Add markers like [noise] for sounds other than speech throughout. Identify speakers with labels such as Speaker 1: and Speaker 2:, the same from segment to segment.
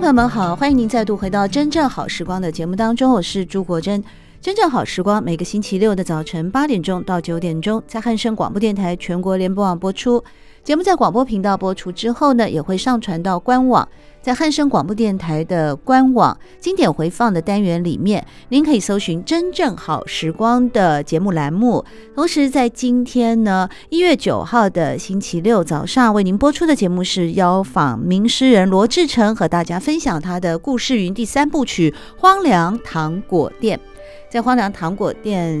Speaker 1: 朋友们好，欢迎您再度回到《真正好时光》的节目当中，我是朱国珍。真正好时光，每个星期六的早晨八点钟到九点钟，在汉声广播电台全国联播网播出。节目在广播频道播出之后呢，也会上传到官网，在汉声广播电台的官网经典回放的单元里面，您可以搜寻“真正好时光”的节目栏目。同时，在今天呢，一月九号的星期六早上为您播出的节目是邀访名诗人罗志成，和大家分享他的故事云第三部曲《荒凉糖果店》。在《荒凉糖果店》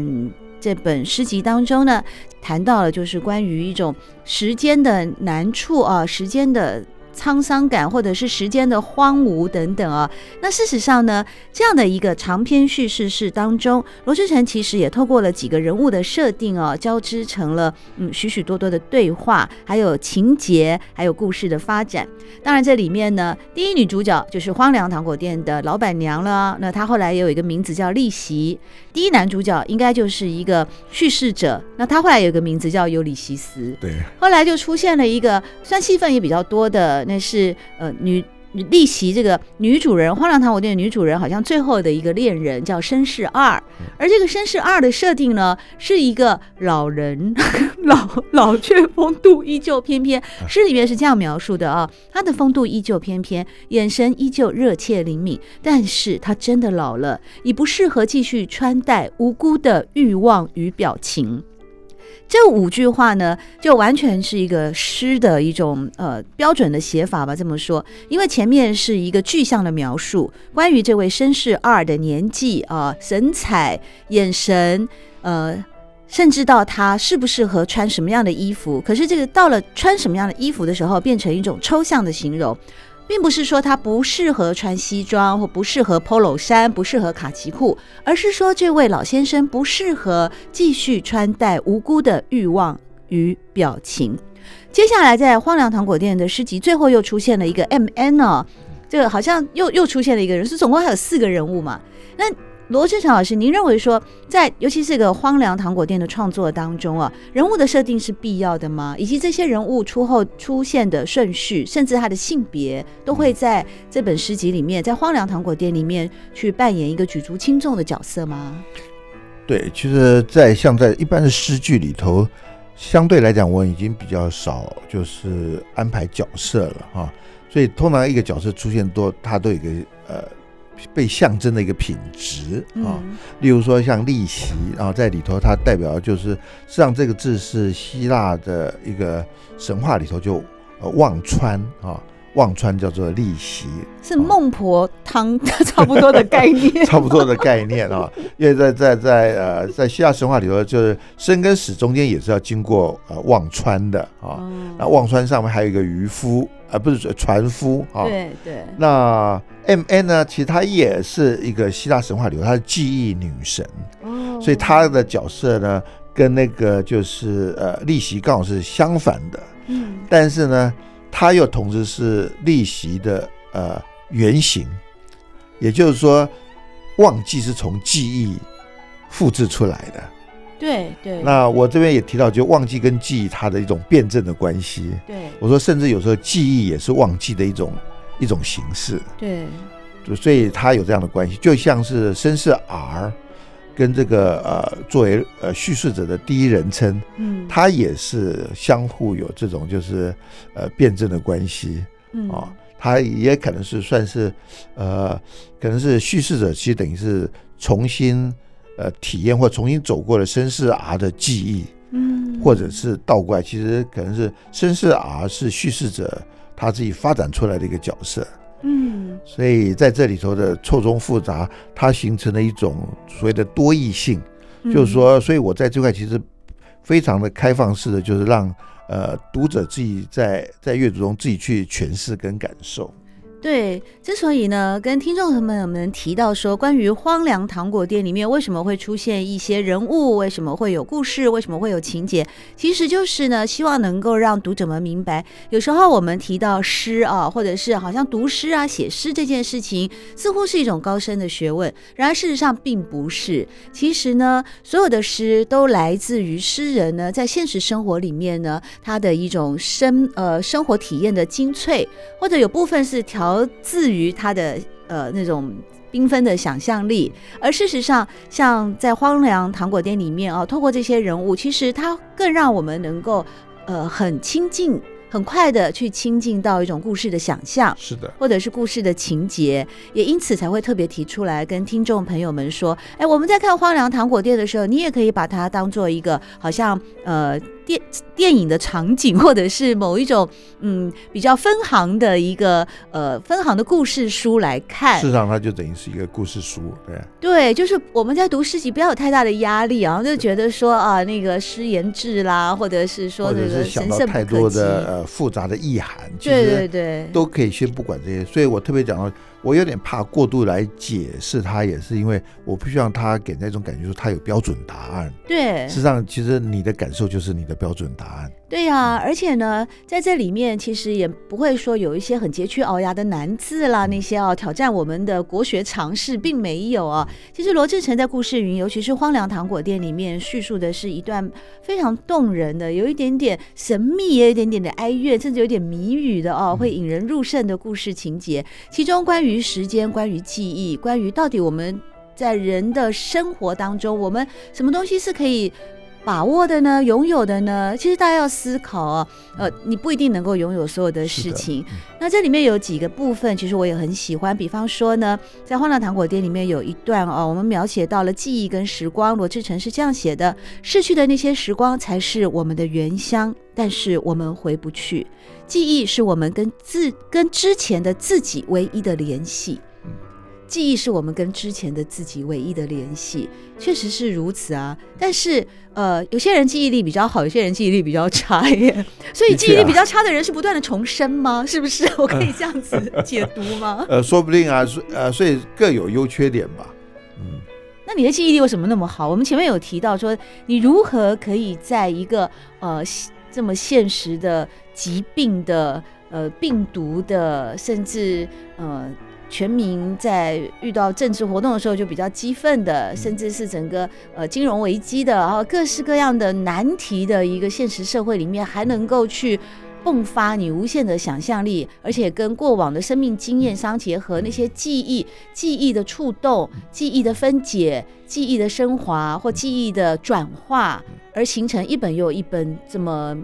Speaker 1: 这本诗集当中呢，谈到了就是关于一种时间的难处啊，时间的。沧桑感，或者是时间的荒芜等等啊。那事实上呢，这样的一个长篇叙事式当中，罗志成其实也透过了几个人物的设定哦，交织成了嗯许许多多的对话，还有情节，还有故事的发展。当然，这里面呢，第一女主角就是荒凉糖果店的老板娘了。那她后来也有一个名字叫丽席。第一男主角应该就是一个叙事者，那他后来有一个名字叫尤里西斯。
Speaker 2: 对，
Speaker 1: 后来就出现了一个算戏份也比较多的。那是呃女丽席这个女主人，荒凉糖果店的女主人，好像最后的一个恋人叫绅士二，而这个绅士二的设定呢，是一个老人，[laughs] 老老却风度依旧翩翩。诗里面是这样描述的啊，他的风度依旧翩翩，眼神依旧热切灵敏，但是他真的老了，已不适合继续穿戴无辜的欲望与表情。这五句话呢，就完全是一个诗的一种呃标准的写法吧。这么说，因为前面是一个具象的描述，关于这位绅士二的年纪啊、神采、眼神，呃，甚至到他适不适合穿什么样的衣服。可是这个到了穿什么样的衣服的时候，变成一种抽象的形容。并不是说他不适合穿西装或不适合 Polo 衫，不适合卡其裤，而是说这位老先生不适合继续穿戴无辜的欲望与表情。接下来，在荒凉糖果店的诗集最后又出现了一个 M.N. 哦，这个好像又又出现了一个人，是总共还有四个人物嘛？那。罗志成老师，您认为说，在尤其是这个荒凉糖果店的创作当中啊，人物的设定是必要的吗？以及这些人物出后出现的顺序，甚至他的性别，都会在这本诗集里面，在荒凉糖果店里面去扮演一个举足轻重的角色吗？
Speaker 2: 对，其实，在像在一般的诗句里头，相对来讲，我已经比较少就是安排角色了哈，所以通常一个角色出现多，他都有一个呃。被象征的一个品质啊，例如说像丽席，然后在里头它代表的就是，实际上这个字是希腊的一个神话里头就呃忘川啊，忘川叫做利息，
Speaker 1: 是孟婆汤 [laughs] 差不多的概念，[laughs]
Speaker 2: 差不多的概念啊，因为在在在呃在希腊神话里头，就是生跟死中间也是要经过呃忘川的啊，那忘川上面还有一个渔夫。而不是船夫啊，
Speaker 1: 对对。
Speaker 2: 那 M N 呢？其实她也是一个希腊神话里头，她是记忆女神哦，所以她的角色呢，跟那个就是呃利息刚好是相反的。嗯，但是呢，她又同时是利息的呃原型，也就是说，忘记是从记忆复制出来的。
Speaker 1: 对对，
Speaker 2: 那我这边也提到，就忘记跟记忆它的一种辩证的关系。
Speaker 1: 对，
Speaker 2: 我说甚至有时候记忆也是忘记的一种一种形式。
Speaker 1: 对，
Speaker 2: 就所以它有这样的关系，就像是绅士 R 跟这个呃作为呃叙事者的第一人称，嗯，它也是相互有这种就是呃辩证的关系。嗯啊，它也可能是算是呃可能是叙事者，其实等于是重新。呃，体验或重新走过了绅士 R 的记忆，嗯，或者是倒过来，其实可能是绅士 R 是叙事者他自己发展出来的一个角色，嗯，所以在这里头的错综复杂，它形成了一种所谓的多义性，就是说，所以我在这块其实非常的开放式的，就是让呃读者自己在在阅读中自己去诠释跟感受。
Speaker 1: 对，之所以呢，跟听众朋友们提到说，关于荒凉糖果店里面为什么会出现一些人物，为什么会有故事，为什么会有情节，其实就是呢，希望能够让读者们明白，有时候我们提到诗啊，或者是好像读诗啊、写诗这件事情，似乎是一种高深的学问，然而事实上并不是。其实呢，所有的诗都来自于诗人呢，在现实生活里面呢，他的一种生呃生活体验的精粹，或者有部分是调。而自于他的呃那种缤纷的想象力，而事实上，像在荒凉糖果店里面啊，透过这些人物，其实它更让我们能够呃很亲近。很快的去亲近到一种故事的想象，
Speaker 2: 是的，
Speaker 1: 或者是故事的情节，也因此才会特别提出来跟听众朋友们说，哎，我们在看《荒凉糖果店》的时候，你也可以把它当做一个好像呃电电影的场景，[laughs] 或者是某一种嗯比较分行的一个呃分行的故事书来看。
Speaker 2: 事实上，它就等于是一个故事书，对。
Speaker 1: 对，就是我们在读诗集，不要有太大的压力啊，就觉得说啊，那个诗言志啦，或者是说这个神圣
Speaker 2: 太多的呃。复杂的意涵，对对都可以先不管这些，所以我特别讲到。我有点怕过度来解释它，也是因为我不希望他给那种感觉说他有标准答案。
Speaker 1: 对，
Speaker 2: 事实上，其实你的感受就是你的标准答案。
Speaker 1: 对呀、啊，而且呢，在这里面其实也不会说有一些很佶屈聱牙的难字啦，那些啊挑战我们的国学常识，并没有啊。其实罗志成在故事云，尤其是《荒凉糖果店》里面叙述的是一段非常动人的，有一点点神秘，也有一点点的哀怨，甚至有点谜语的哦，会引人入胜的故事情节。其中关于时间，关于记忆，关于到底我们在人的生活当中，我们什么东西是可以把握的呢？拥有的呢？其实大家要思考啊，呃，你不一定能够拥有所有的事情。那这里面有几个部分，其实我也很喜欢。比方说呢，在《欢乐糖果店》里面有一段哦，我们描写到了记忆跟时光。罗志成是这样写的：逝去的那些时光才是我们的原乡，但是我们回不去。记忆是我们跟自跟之前的自己唯一的联系，记忆是我们跟之前的自己唯一的联系，确实是如此啊。但是呃，有些人记忆力比较好，有些人记忆力比较差耶。[laughs] 所以记忆力比较差的人是不断的重生吗？是不是？[laughs] 我可以这样子解读吗？[laughs]
Speaker 2: 呃，说不定啊，呃，所以各有优缺点吧。嗯，
Speaker 1: 那你的记忆力为什么那么好？我们前面有提到说，你如何可以在一个呃。这么现实的疾病的呃病毒的，甚至呃全民在遇到政治活动的时候就比较激愤的，甚至是整个呃金融危机的，然后各式各样的难题的一个现实社会里面，还能够去迸发你无限的想象力，而且跟过往的生命经验相结合，那些记忆、记忆的触动、记忆的分解、记忆的升华或记忆的转化。而形成一本又一本这么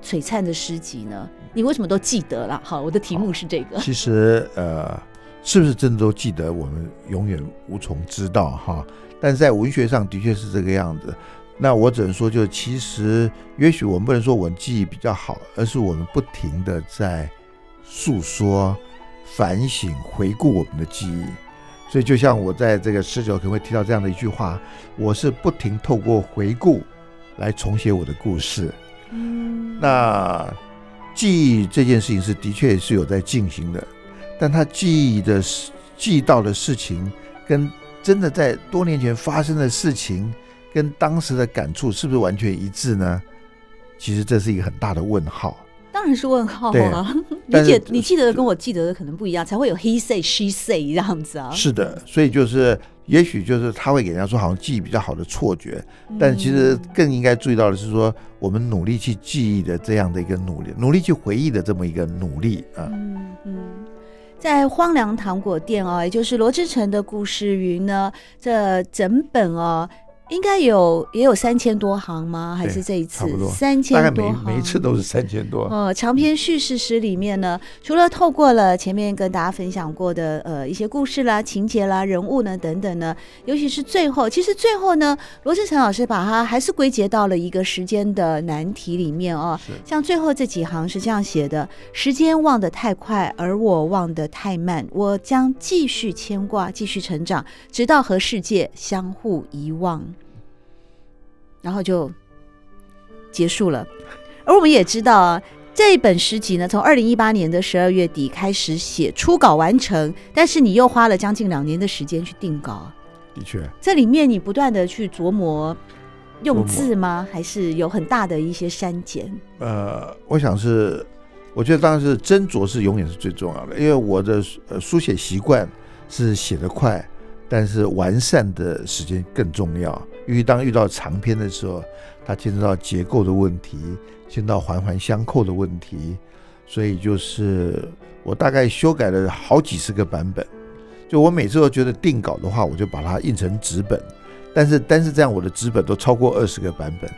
Speaker 1: 璀璨的诗集呢？你为什么都记得了？好，我的题目是这个。
Speaker 2: 其实，呃，是不是真的都记得？我们永远无从知道哈。但是在文学上的确是这个样子。那我只能说，就其实，也许我们不能说我们记忆比较好，而是我们不停的在诉说、反省、回顾我们的记忆。所以，就像我在这个十九可能会提到这样的一句话：我是不停透过回顾。来重写我的故事。嗯，那记忆这件事情是的确是有在进行的，但他记忆的事、记到的事情，跟真的在多年前发生的事情，跟当时的感触是不是完全一致呢？其实这是一个很大的问号。
Speaker 1: 当然是问号啊！理解 [laughs] 你记得的跟我记得的可能不一样，才会有 he say she say 这样子啊。
Speaker 2: 是的，所以就是。也许就是他会给人家说好像记忆比较好的错觉，但其实更应该注意到的是说，我们努力去记忆的这样的一个努力，努力去回忆的这么一个努力啊。
Speaker 1: 嗯嗯，在荒凉糖果店哦，也就是罗志诚的故事云呢，这整本哦。应该有也有三千多行吗？还是这一次三千多行？
Speaker 2: 每每一次都是三千多。
Speaker 1: 呃，长篇叙事诗里面呢，除了透过了前面跟大家分享过的呃一些故事啦、情节啦、人物呢等等呢，尤其是最后，其实最后呢，罗志成老师把它还是归结到了一个时间的难题里面哦。像最后这几行是这样写的：时间忘得太快，而我忘得太慢，我将继续牵挂，继续成长，直到和世界相互遗忘。然后就结束了。而我们也知道啊，这一本诗集呢，从二零一八年的十二月底开始写，初稿完成，但是你又花了将近两年的时间去定稿。
Speaker 2: 的确，
Speaker 1: 这里面你不断的去琢磨用字吗？还是有很大的一些删减？
Speaker 2: 呃，我想是，我觉得当然是斟酌是永远是最重要的，因为我的呃书写习惯是写得快，但是完善的时间更重要。因为当遇到长篇的时候，它牵涉到结构的问题。牵到环环相扣的问题，所以就是我大概修改了好几十个版本。就我每次都觉得定稿的话，我就把它印成纸本。但是，但是这样我的纸本都超过二十个版本，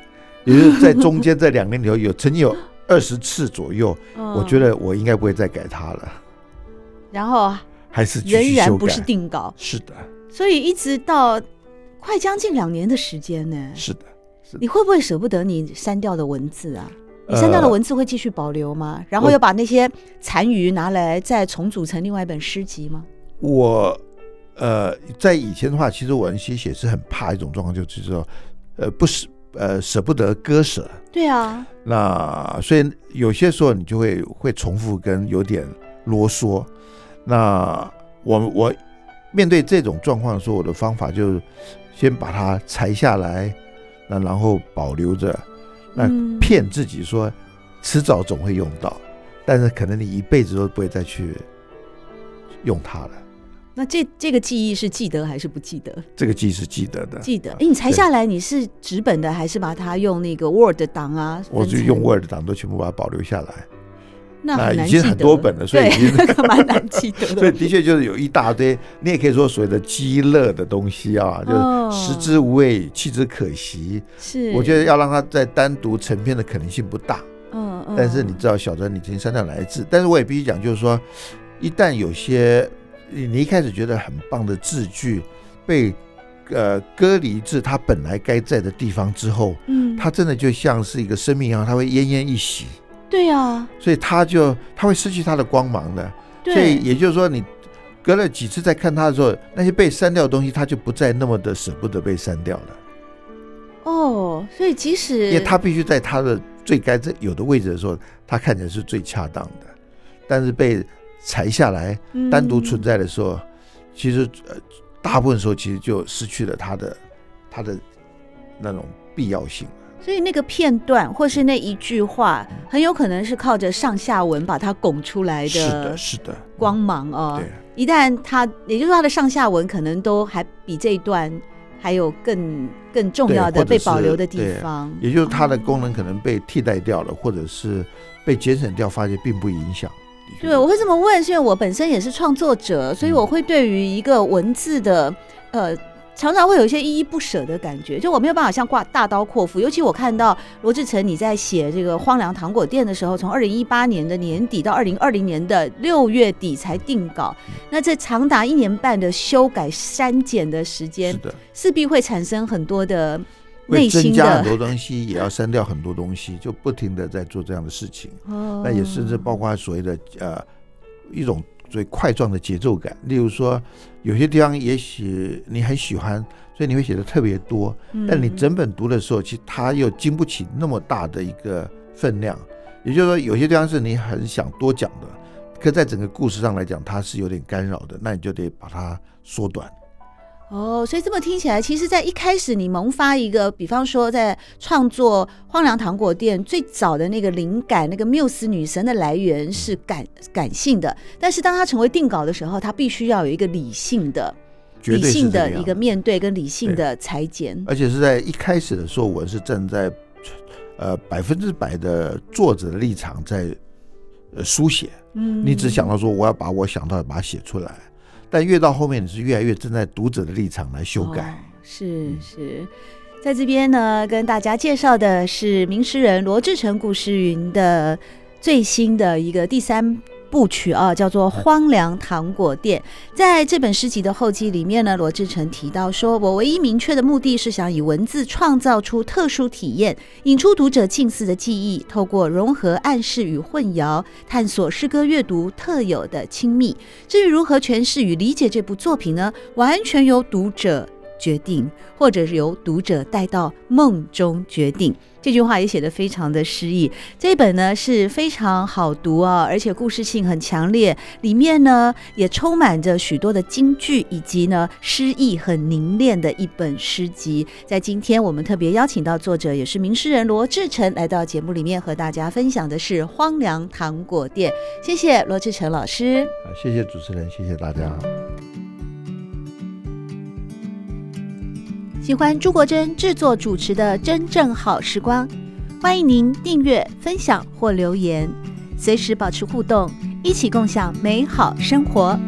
Speaker 2: 也就是在中间这两年里头有曾经有二十次左右，我觉得我应该不会再改它了。
Speaker 1: 然后
Speaker 2: 还是
Speaker 1: 仍然不是定稿，
Speaker 2: 是的。
Speaker 1: 所以一直到快将近两年的时间呢。
Speaker 2: 是的。
Speaker 1: 是的你会不会舍不得你删掉的文字啊？你删掉的文字会继续保留吗？呃、然后又把那些残余拿来再重组成另外一本诗集吗？
Speaker 2: 我呃，在以前的话，其实我写写是很怕一种状况，就是说，呃，不舍呃舍不得割舍。
Speaker 1: 对啊。
Speaker 2: 那所以有些时候你就会会重复跟有点啰嗦。那我我面对这种状况的时候，我的方法就是先把它裁下来。那然后保留着，那骗自己说，迟早总会用到，嗯，但是可能你一辈子都不会再去用它了。
Speaker 1: 那这这个记忆是记得还是不记得？
Speaker 2: 这个记忆是记得的，
Speaker 1: 记得。哎，你裁下来你是纸本的，还是把它用那个 Word 档啊？
Speaker 2: 我就用 Word 档都全部把它保留下来。
Speaker 1: 那
Speaker 2: 已经很多本了，所以已经
Speaker 1: 那个蛮难记得的。[laughs]
Speaker 2: 所以的确就是有一大堆，你也可以说所谓的鸡肋的东西啊，就是食之无味，弃之可惜。
Speaker 1: 是，
Speaker 2: 我觉得要让它再单独成篇的可能性不大。
Speaker 1: 嗯嗯。
Speaker 2: 但是你知道，晓得你曾经删掉哪一字？但是我也必须讲，就是说，一旦有些你你一开始觉得很棒的字句被呃割离至它本来该在的地方之后，嗯，它真的就像是一个生命一样，它会奄奄一息。
Speaker 1: 对呀、啊，
Speaker 2: 所以他就他会失去他的光芒的。所以也就是说，你隔了几次再看他的时候，那些被删掉的东西，他就不再那么的舍不得被删掉了。
Speaker 1: 哦，所以即使
Speaker 2: 因为他必须在他的最该在有的位置的时候，他看起来是最恰当的。但是被裁下来单独存在的时候，嗯、其实呃大部分时候其实就失去了他的他的那种必要性。
Speaker 1: 所以那个片段或是那一句话，很有可能是靠着上下文把它拱出来的。是
Speaker 2: 的，是的，
Speaker 1: 光芒哦。
Speaker 2: 对。
Speaker 1: 一旦它，也就是它的上下文可能都还比这一段还有更更重要的被保留的地方。
Speaker 2: 也就是它的功能可能被替代掉了，或者是被节省掉，发现并不影响。
Speaker 1: 对，我会这么问，是因为我本身也是创作者，所以我会对于一个文字的呃。常常会有一些依依不舍的感觉，就我没有办法像挂大刀阔斧。尤其我看到罗志成你在写这个《荒凉糖果店》的时候，从二零一八年的年底到二零二零年的六月底才定稿，那这长达一年半的修改删减的时间，势必会产生很多的内心的，
Speaker 2: 增加很多东西，也要删掉很多东西，就不停的在做这样的事情。哦，那也甚至包括所谓的呃一种。最块状的节奏感，例如说，有些地方也许你很喜欢，所以你会写的特别多。但你整本读的时候，其实它又经不起那么大的一个分量。也就是说，有些地方是你很想多讲的，可在整个故事上来讲，它是有点干扰的，那你就得把它缩短。
Speaker 1: 哦，所以这么听起来，其实，在一开始你萌发一个，比方说在创作《荒凉糖果店》最早的那个灵感，那个缪斯女神的来源是感感性的，但是当它成为定稿的时候，它必须要有一个理性的、理性的一个面对跟理性的裁剪，
Speaker 2: 而且是在一开始的时候，我是站在呃百分之百的作者的立场在呃书写，嗯，你只想到说我要把我想到的把它写出来。但越到后面，你是越来越站在读者的立场来修改。哦、
Speaker 1: 是是，在这边呢，跟大家介绍的是名诗人罗志成故事云的最新的一个第三部曲啊，叫做《荒凉糖果店》。在这本诗集的后记里面呢，罗志成提到说：“我唯一明确的目的是想以文字创造出特殊体验，引出读者近似的记忆，透过融合暗示与混淆，探索诗歌阅读特有的亲密。至于如何诠释与理解这部作品呢？完全由读者决定，或者是由读者带到梦中决定。这句话也写得非常的诗意。这一本呢是非常好读啊，而且故事性很强烈，里面呢也充满着许多的金句，以及呢诗意很凝练的一本诗集。在今天我们特别邀请到作者，也是名诗人罗志成来到节目里面和大家分享的是《荒凉糖果店》。谢谢罗志成老师。
Speaker 2: 谢谢主持人，谢谢大家。
Speaker 1: 喜欢朱国珍制作主持的《真正好时光》，欢迎您订阅、分享或留言，随时保持互动，一起共享美好生活。